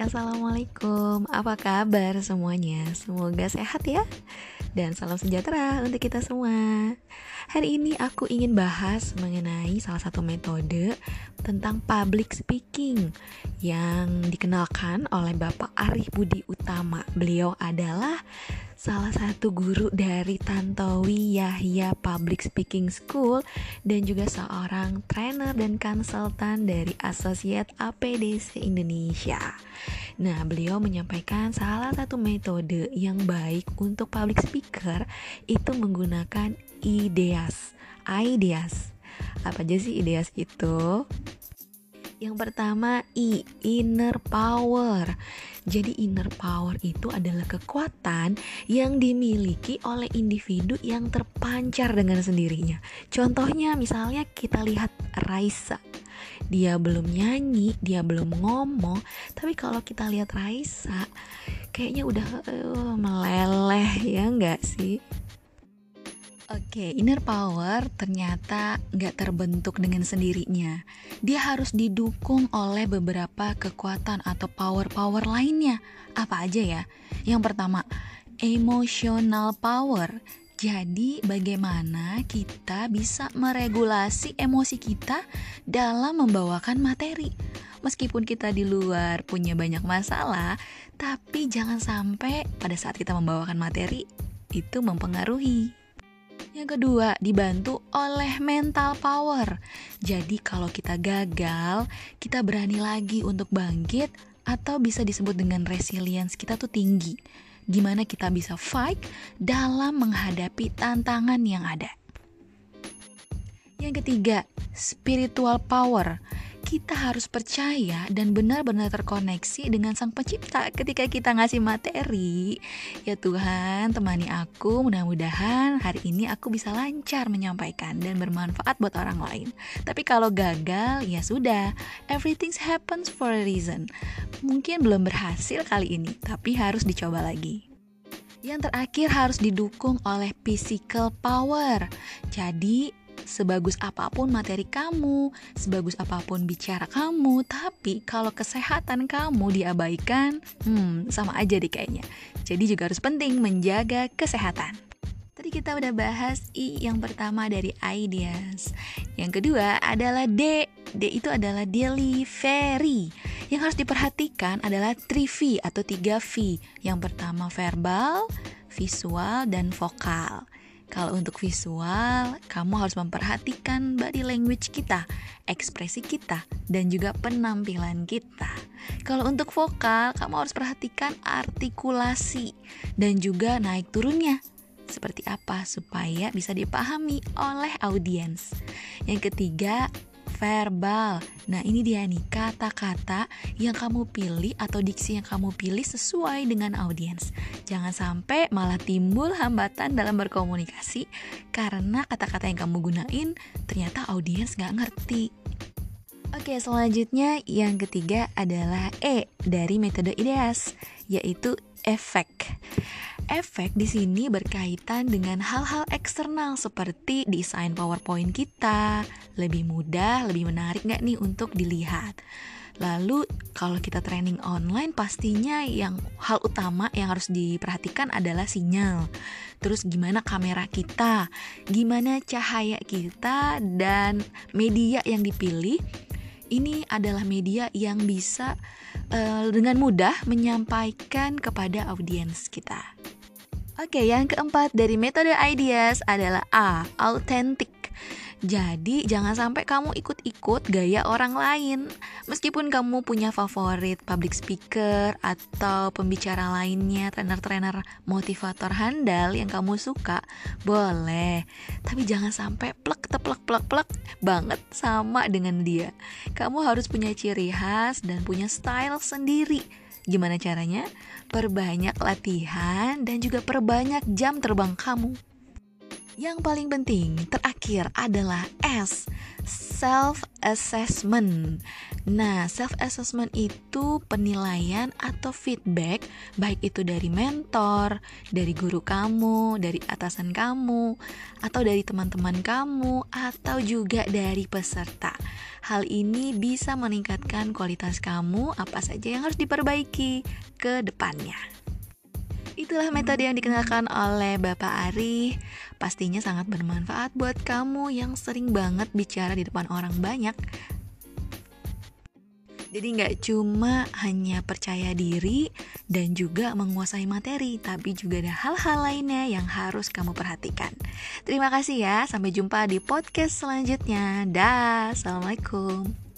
Assalamualaikum. Apa kabar semuanya? Semoga sehat ya. Dan salam sejahtera untuk kita semua. Hari ini aku ingin bahas mengenai salah satu metode Tentang public speaking Yang dikenalkan oleh Bapak Arif Budi Utama. Beliau adalah salah satu guru dari Tantowi Yahya Public Speaking School dan juga seorang trainer dan konsultan dari Associate APDC Indonesia. Nah, beliau menyampaikan salah satu metode yang baik untuk public speaker itu menggunakan ideas. Ideas. Apa aja sih ideas itu? Yang pertama I, inner power. Jadi inner power itu adalah kekuatan yang dimiliki oleh individu yang terpancar dengan sendirinya. Contohnya misalnya kita lihat Raisa. Dia belum nyanyi, dia belum ngomong, tapi kalau kita lihat Raisa kayaknya udah uh, meleleh ya enggak sih? Oke, inner power ternyata nggak terbentuk dengan sendirinya. Dia harus didukung oleh beberapa kekuatan atau power-power lainnya. Apa aja ya? Yang pertama, emotional power. Jadi, bagaimana kita bisa meregulasi emosi kita dalam membawakan materi? Meskipun kita di luar punya banyak masalah, tapi jangan sampai pada saat kita membawakan materi itu mempengaruhi yang kedua, dibantu oleh mental power. Jadi kalau kita gagal, kita berani lagi untuk bangkit atau bisa disebut dengan resilience kita tuh tinggi. Gimana kita bisa fight dalam menghadapi tantangan yang ada. Yang ketiga, spiritual power kita harus percaya dan benar-benar terkoneksi dengan Sang Pencipta ketika kita ngasih materi. Ya Tuhan, temani aku. Mudah-mudahan hari ini aku bisa lancar menyampaikan dan bermanfaat buat orang lain. Tapi kalau gagal, ya sudah. Everything happens for a reason. Mungkin belum berhasil kali ini, tapi harus dicoba lagi. Yang terakhir harus didukung oleh physical power. Jadi, sebagus apa pun materi kamu, sebagus apa pun bicara kamu, tapi kalau kesehatan kamu diabaikan, hmm, sama aja deh kayaknya. Jadi juga harus penting menjaga kesehatan. Tadi kita udah bahas I yang pertama dari ideas. Yang kedua adalah D. D itu adalah delivery. Yang harus diperhatikan adalah 3V atau 3V. Yang pertama verbal, visual, dan vokal. Kalau untuk visual, kamu harus memperhatikan body language kita, ekspresi kita, dan juga penampilan kita. Kalau untuk vokal, kamu harus perhatikan artikulasi dan juga naik turunnya. Seperti apa supaya bisa dipahami oleh audiens. Yang ketiga, verbal. Nah, ini dia nih kata-kata yang kamu pilih atau diksi yang kamu pilih sesuai dengan audiens. Jangan sampai malah timbul hambatan dalam berkomunikasi karena kata-kata yang kamu gunain ternyata audiens gak ngerti. Oke, selanjutnya yang ketiga adalah E dari metode IDEAS, yaitu efek. Efek di sini berkaitan dengan hal-hal eksternal seperti desain PowerPoint kita, lebih mudah, lebih menarik nggak nih untuk dilihat. Lalu kalau kita training online pastinya yang hal utama yang harus diperhatikan adalah sinyal. Terus gimana kamera kita, gimana cahaya kita dan media yang dipilih. Ini adalah media yang bisa uh, dengan mudah menyampaikan kepada audiens kita. Oke, yang keempat dari metode ideas adalah A, authentic. Jadi, jangan sampai kamu ikut-ikut gaya orang lain. Meskipun kamu punya favorit public speaker atau pembicara lainnya, trainer-trainer motivator handal yang kamu suka, boleh. Tapi jangan sampai plek teplek plek plek banget sama dengan dia. Kamu harus punya ciri khas dan punya style sendiri Gimana caranya? Perbanyak latihan dan juga perbanyak jam terbang kamu. Yang paling penting terakhir adalah S, self assessment. Nah, self assessment itu penilaian atau feedback baik itu dari mentor, dari guru kamu, dari atasan kamu, atau dari teman-teman kamu atau juga dari peserta. Hal ini bisa meningkatkan kualitas kamu apa saja yang harus diperbaiki ke depannya. Itulah metode yang dikenalkan oleh Bapak Ari. Pastinya sangat bermanfaat buat kamu yang sering banget bicara di depan orang banyak. Jadi nggak cuma hanya percaya diri dan juga menguasai materi, tapi juga ada hal-hal lainnya yang harus kamu perhatikan. Terima kasih ya, sampai jumpa di podcast selanjutnya. Dah, assalamualaikum.